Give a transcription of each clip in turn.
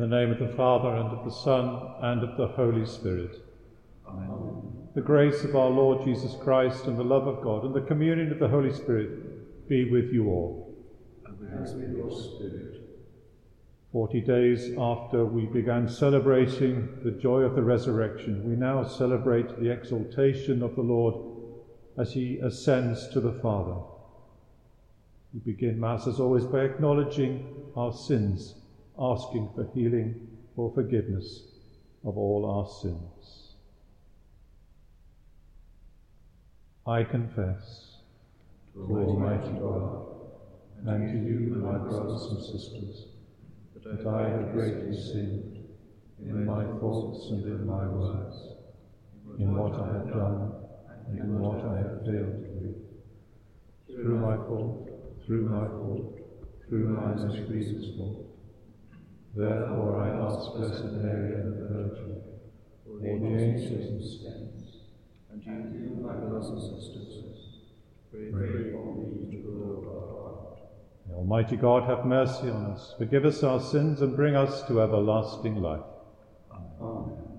of the Father, and of the Son, and of the Holy Spirit. Amen. The grace of our Lord Jesus Christ, and the love of God, and the communion of the Holy Spirit be with you all. And your spirit. Forty days after we began celebrating the joy of the resurrection, we now celebrate the exaltation of the Lord as he ascends to the Father. We begin Mass as always by acknowledging our sins, asking for healing or forgiveness of all our sins. I confess to Almighty God and to you, my brothers and sisters, that I have greatly sinned in my thoughts and in my words, in what I have done and in what I have failed to do. Through my fault, through my fault, through my grievous fault. Therefore I ask Blessed Mary and the Virgin, the angels and saints, and you, my brothers and sisters, pray for me to the Lord our God. May Almighty God have mercy on us, forgive us our sins, and bring us to everlasting life. Amen.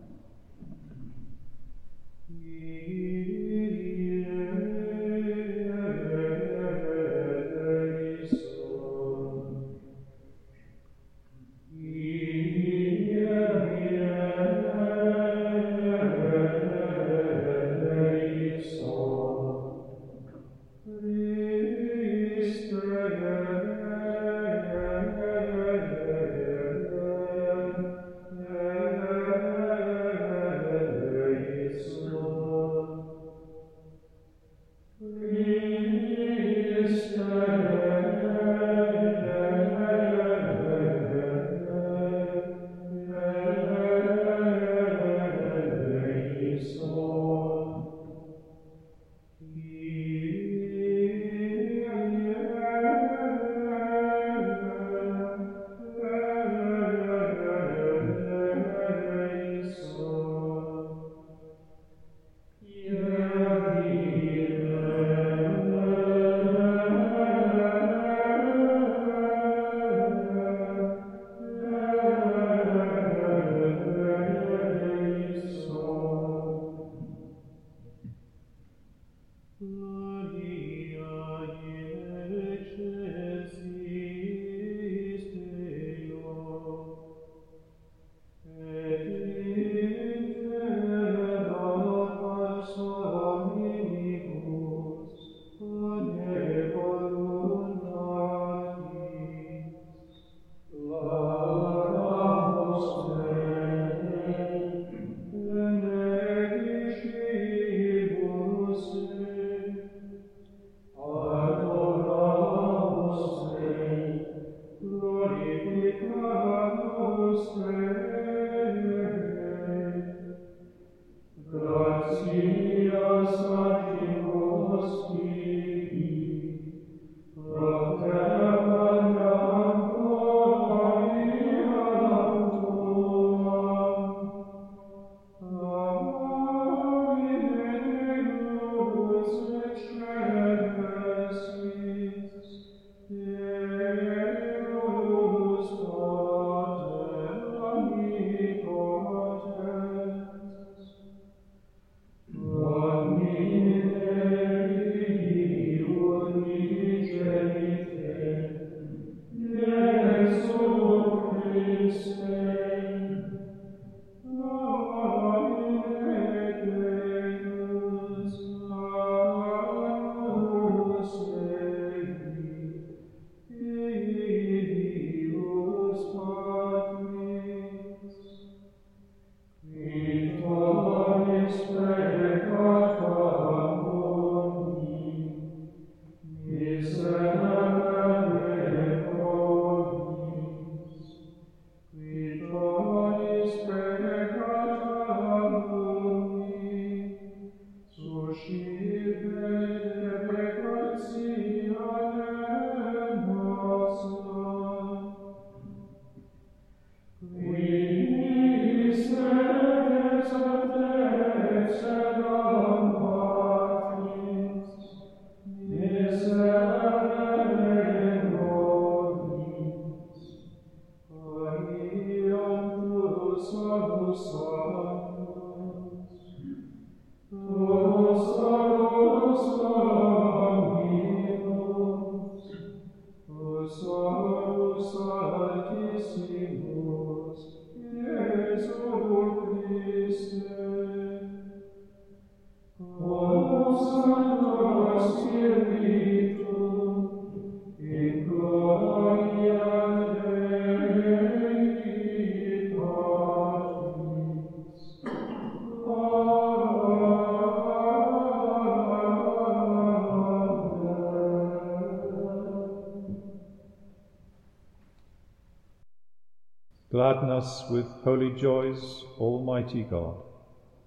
Gladden us with holy joys, Almighty God,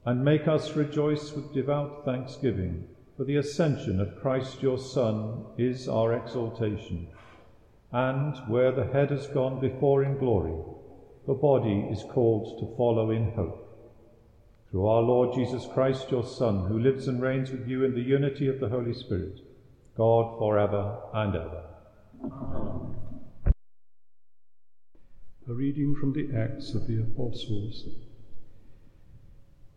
and make us rejoice with devout thanksgiving, for the ascension of Christ your Son is our exaltation. And where the head has gone before in glory, the body is called to follow in hope. Through our Lord Jesus Christ, your Son, who lives and reigns with you in the unity of the Holy Spirit, God for ever and ever. Amen. A reading from the Acts of the Apostles.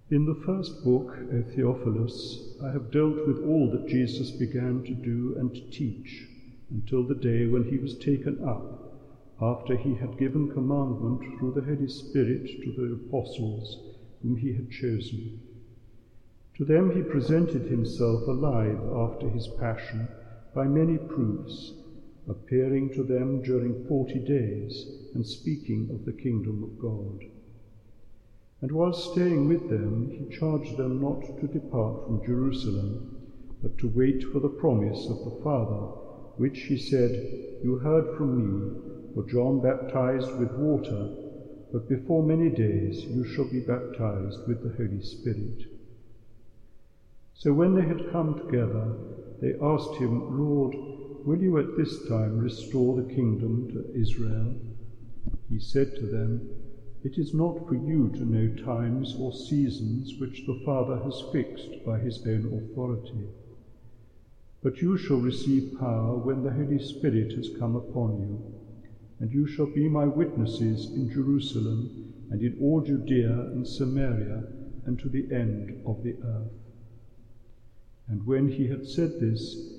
In the first book, O Theophilus, I have dealt with all that Jesus began to do and teach until the day when he was taken up, after he had given commandment through the Holy Spirit to the apostles whom he had chosen. To them he presented himself alive after his passion by many proofs appearing to them during forty days and speaking of the kingdom of God. And while staying with them, he charged them not to depart from Jerusalem, but to wait for the promise of the Father, which he said, You heard from me, for John baptized with water, but before many days you shall be baptized with the Holy Spirit. So when they had come together, they asked him, Lord, Will you at this time restore the kingdom to Israel? He said to them, It is not for you to know times or seasons which the Father has fixed by his own authority. But you shall receive power when the Holy Spirit has come upon you, and you shall be my witnesses in Jerusalem and in all Judea and Samaria and to the end of the earth. And when he had said this,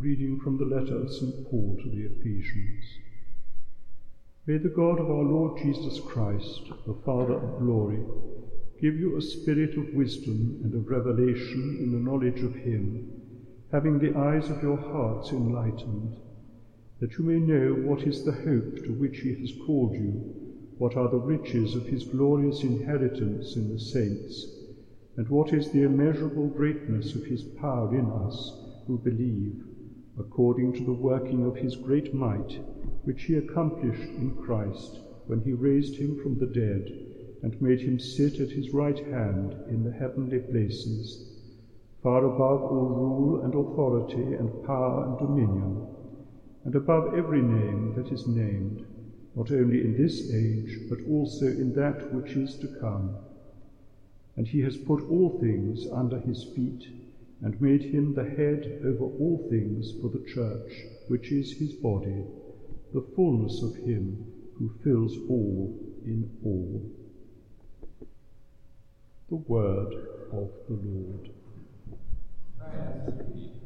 Letter of St. Paul to the Ephesians. May the God of our Lord Jesus Christ, the Father of glory, give you a spirit of wisdom and of revelation in the knowledge of Him, having the eyes of your hearts enlightened, that you may know what is the hope to which He has called you, what are the riches of His glorious inheritance in the saints, and what is the immeasurable greatness of His power in us who believe according to the working of his great might, which he accomplished in Christ when he raised him from the dead and made him sit at his right hand in the heavenly places, far above all rule and authority and power and dominion, and above every name that is named, not only in this age, but also in that which is to come. And he has put all things under his feet, and made him the head over all things for the church, which is his body, the fullness of him who fills all in all. The word of the Lord. Lord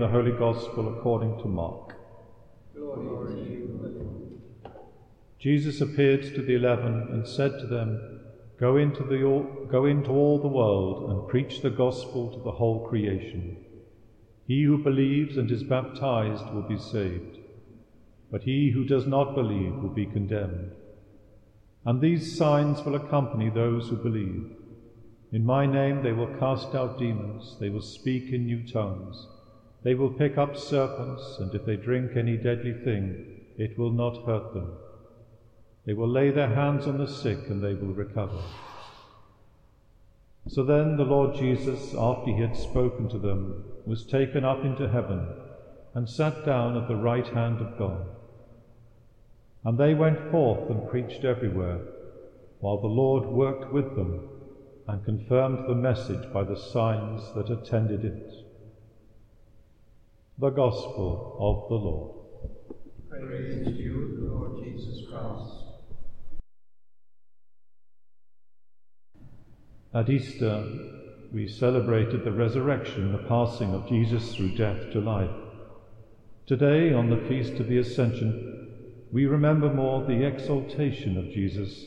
the Holy Gospel according to Mark. Glory to you, Jesus appeared to the eleven and said to them, Go into, the, go into all the world and preach the gospel to the whole creation. He who believes and is baptized will be saved, but he who does not believe will be condemned. And these signs will accompany those who believe. In my name they will cast out demons, they will speak in new tongues, they will pick up serpents, and if they drink any deadly thing, it will not hurt them. They will lay their hands on the sick, and they will recover. So then the Lord Jesus, after he had spoken to them, was taken up into heaven and sat down at the right hand of God. And they went forth and preached everywhere, while the Lord worked with them and confirmed the message by the signs that attended it. The Gospel of the Lord. Praise to you, Lord Jesus Christ. At Easter, we celebrated the resurrection, the passing of Jesus through death to life. Today, on the Feast of the Ascension, we remember more the exaltation of Jesus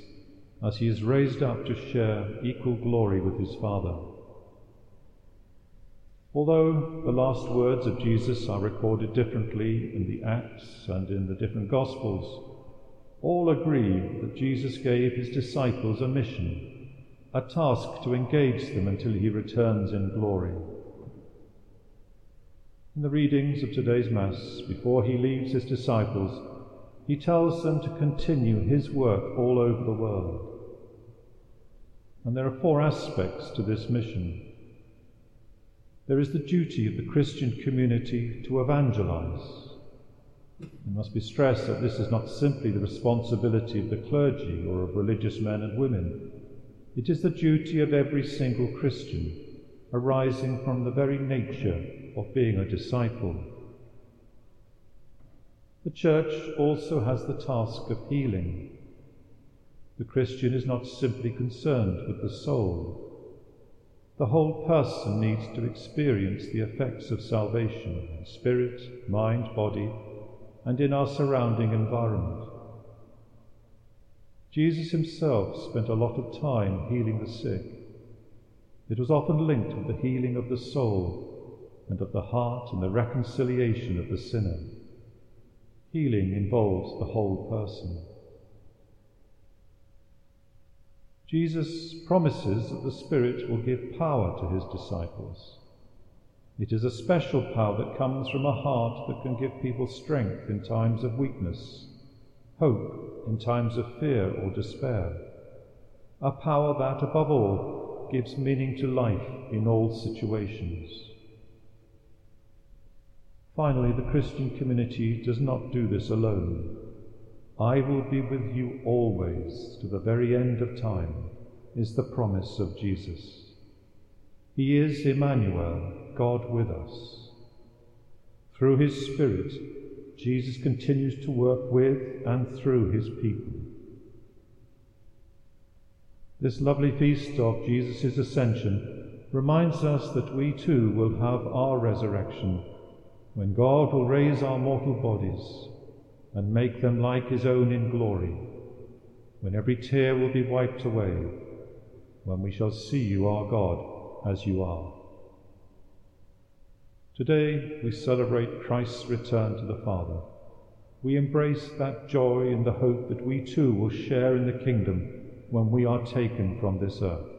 as he is raised up to share equal glory with his Father. Although the last words of Jesus are recorded differently in the Acts and in the different Gospels, all agree that Jesus gave his disciples a mission, a task to engage them until he returns in glory. In the readings of today's Mass, before he leaves his disciples, he tells them to continue his work all over the world. And there are four aspects to this mission. There is the duty of the Christian community to evangelize. It must be stressed that this is not simply the responsibility of the clergy or of religious men and women. It is the duty of every single Christian, arising from the very nature of being a disciple. The Church also has the task of healing. The Christian is not simply concerned with the soul. The whole person needs to experience the effects of salvation in spirit, mind, body, and in our surrounding environment. Jesus himself spent a lot of time healing the sick. It was often linked with the healing of the soul and of the heart and the reconciliation of the sinner. Healing involves the whole person. Jesus promises that the Spirit will give power to his disciples. It is a special power that comes from a heart that can give people strength in times of weakness, hope in times of fear or despair, a power that, above all, gives meaning to life in all situations. Finally, the Christian community does not do this alone. I will be with you always to the very end of time, is the promise of Jesus. He is Emmanuel, God with us. Through his Spirit, Jesus continues to work with and through his people. This lovely feast of Jesus' ascension reminds us that we too will have our resurrection when God will raise our mortal bodies and make them like his own in glory, when every tear will be wiped away, when we shall see you, our God, as you are. Today we celebrate Christ's return to the Father. We embrace that joy in the hope that we too will share in the kingdom when we are taken from this earth.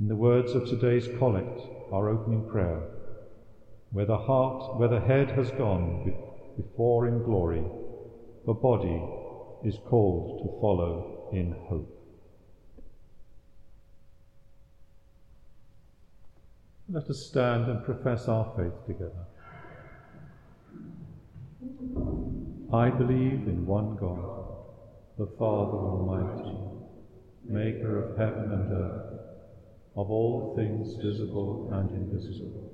In the words of today's collect, our opening prayer, where the heart, where the head has gone before in glory, the body is called to follow in hope. Let us stand and profess our faith together. I believe in one God, the Father Almighty, maker of heaven and earth, of all things visible and invisible.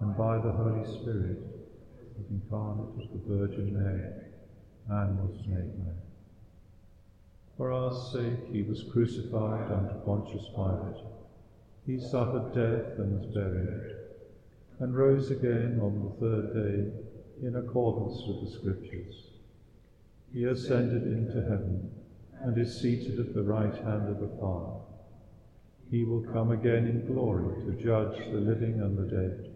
and by the Holy Spirit was incarnate of the Virgin Mary, and was made man. For our sake he was crucified under Pontius Pilate. He suffered death and was buried and rose again on the third day in accordance with the Scriptures. He ascended into heaven and is seated at the right hand of the Father. He will come again in glory to judge the living and the dead,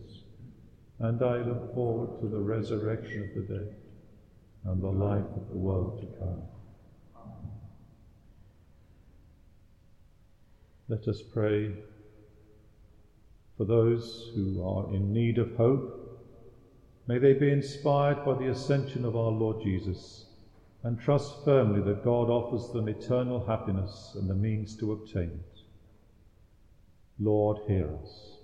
and I look forward to the resurrection of the dead and the life of the world to come. Let us pray for those who are in need of hope. May they be inspired by the ascension of our Lord Jesus and trust firmly that God offers them eternal happiness and the means to obtain it. Lord, hear us.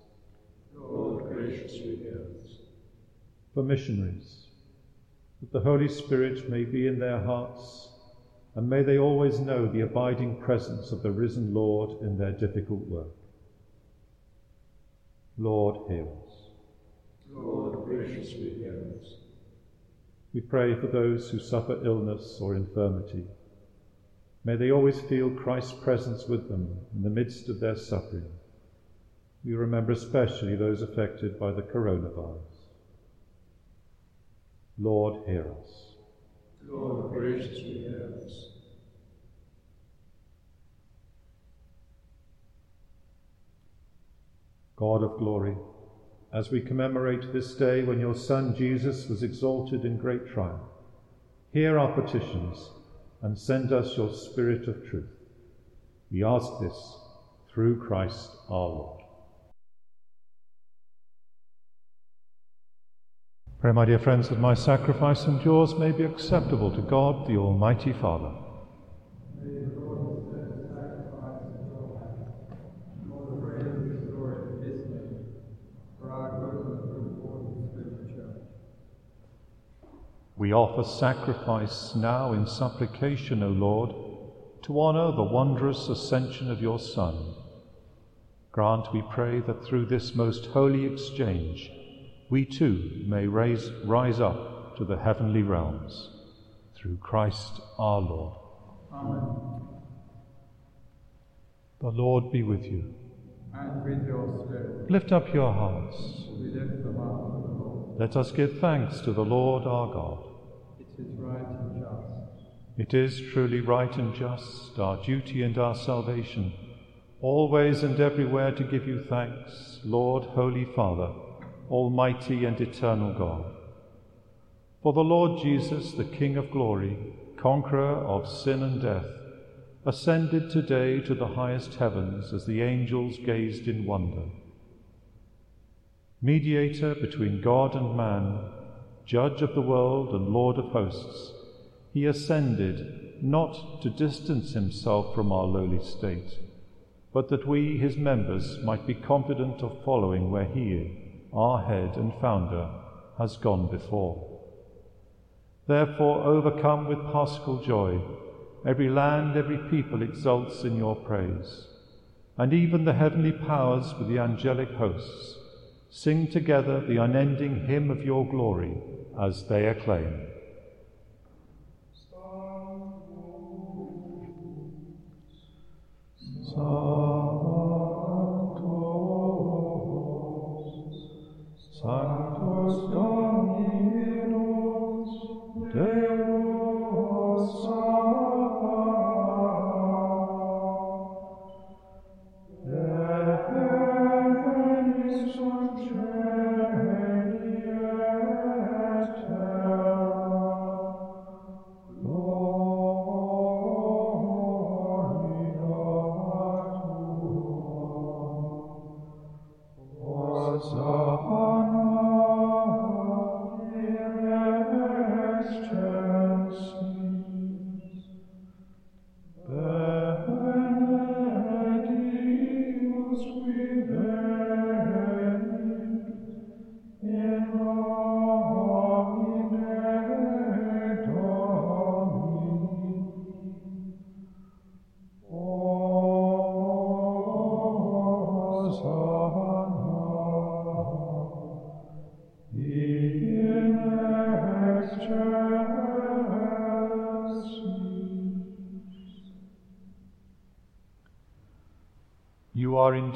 Lord, graciously hear us. For missionaries, that the Holy Spirit may be in their hearts, and may they always know the abiding presence of the risen Lord in their difficult work Lord, hear us. Lord, graciously hear us. We pray for those who suffer illness or infirmity. May they always feel Christ's presence with them in the midst of their suffering. We remember especially those affected by the coronavirus. Lord, hear us. Lord, graciously hear us. God of glory, as we commemorate this day when your Son Jesus was exalted in great triumph, hear our petitions and send us your Spirit of truth. We ask this through Christ our Lord. Pray, my dear friends, that my sacrifice and yours may be acceptable to God, the Almighty Father. We offer sacrifice now in supplication, O Lord, to honour the wondrous ascension of your Son. Grant, we pray, that through this most holy exchange, we too may raise, rise up to the heavenly realms. Through Christ our Lord. Amen. The Lord be with you. And with your spirit, Lift up your hearts. we lift them up to the Lord. Let us give thanks to the Lord our God. It is right and just. It is truly right and just, our duty and our salvation, always and everywhere to give you thanks, Lord, Holy Father, Almighty and eternal God. For the Lord Jesus, the King of glory, conqueror of sin and death, ascended today to the highest heavens as the angels gazed in wonder. Mediator between God and man, judge of the world and Lord of hosts, he ascended not to distance himself from our lowly state, but that we, his members, might be confident of following where he, our head and founder, has gone before. Therefore, overcome with paschal joy, every land, every people exults in your praise, and even the heavenly powers with the angelic hosts sing together the unending hymn of your glory as they acclaim.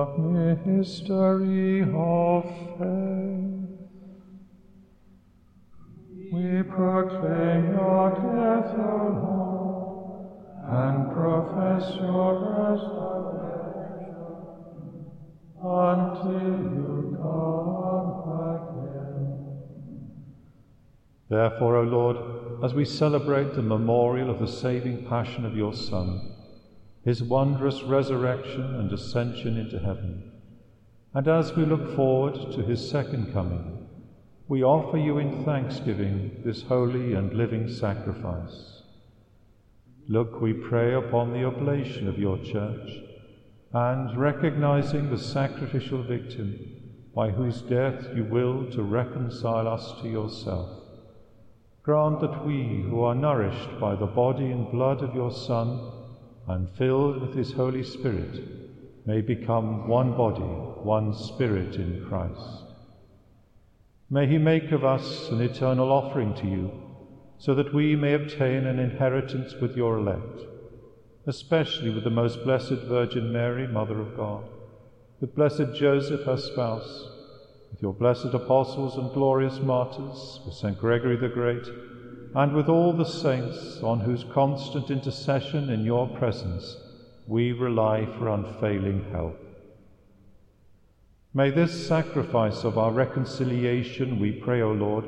The mystery of faith. We proclaim your death, O Lord, and profess your resurrection until you come again. Therefore, O Lord, as we celebrate the memorial of the saving passion of your Son, his wondrous resurrection and ascension into heaven, and as we look forward to his second coming, we offer you in thanksgiving this holy and living sacrifice. Look, we pray, upon the oblation of your church and recognizing the sacrificial victim by whose death you will to reconcile us to yourself. Grant that we, who are nourished by the body and blood of your Son and filled with his Holy Spirit, may become one body, one spirit in Christ. May he make of us an eternal offering to you, so that we may obtain an inheritance with your elect especially with the most blessed Virgin Mary, Mother of God, with blessed Joseph, her spouse, with your blessed apostles and glorious martyrs, with St. Gregory the Great, and with all the saints on whose constant intercession in your presence we rely for unfailing help. May this sacrifice of our reconciliation, we pray, O Lord,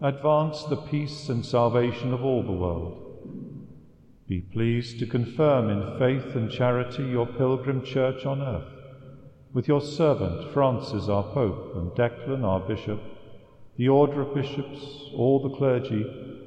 advance the peace and salvation of all the world be pleased to confirm in faith and charity your pilgrim church on earth, with your servant Francis our Pope and Declan our Bishop, the order of bishops, all the clergy,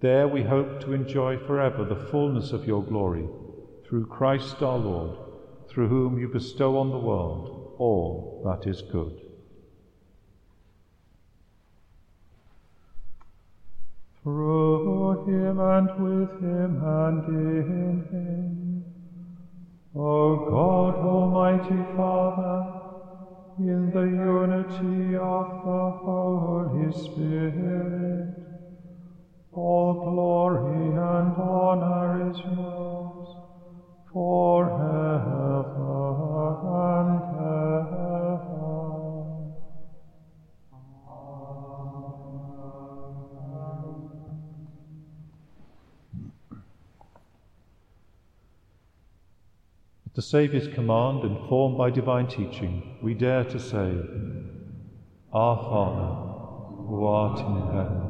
There we hope to enjoy forever the fullness of your glory, through Christ our Lord, through whom you bestow on the world all that is good. through him and with him and in him. O God, Almighty Father, in the unity of the Holy Spirit, all glory and honor is yours forever and ever. At the Saviour's command, informed by divine teaching, we dare to say, Our Father, who art in heaven,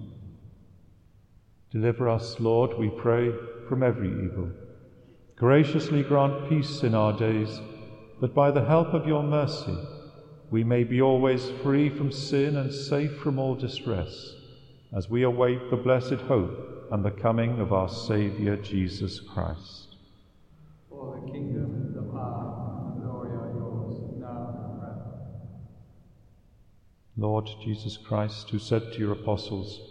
Deliver us, Lord, we pray, from every evil. Graciously grant peace in our days, that by the help of your mercy we may be always free from sin and safe from all distress, as we await the blessed hope and the coming of our Saviour Jesus Christ. For the kingdom, the power, and the glory are yours, now and forever. Lord Jesus Christ, who said to your apostles,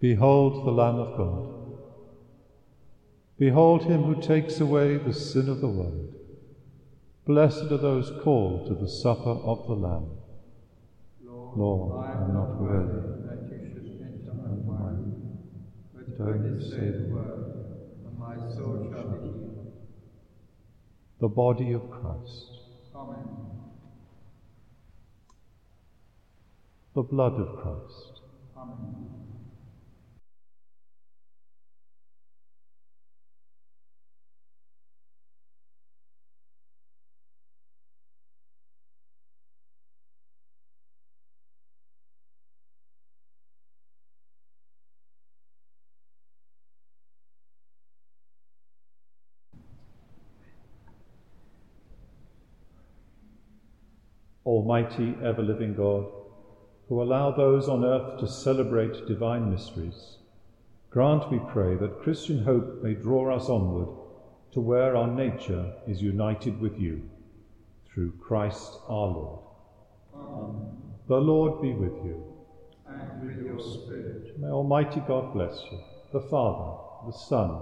Behold the Lamb of God. Behold him who takes away the sin of the world. Blessed are those called to the supper of the Lamb. Lord, I am not worthy that you should enter my wine, but only say the word, and my soul shall be healed. the body of Christ, Amen. the blood of Christ, Amen. Almighty, ever living God, who allow those on earth to celebrate divine mysteries, grant, we pray, that Christian hope may draw us onward to where our nature is united with you, through Christ our Lord. The Lord be with you. And with your spirit. May Almighty God bless you, the Father, the Son,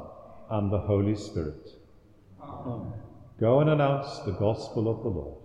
and the Holy Spirit. Amen. Go and announce the gospel of the Lord.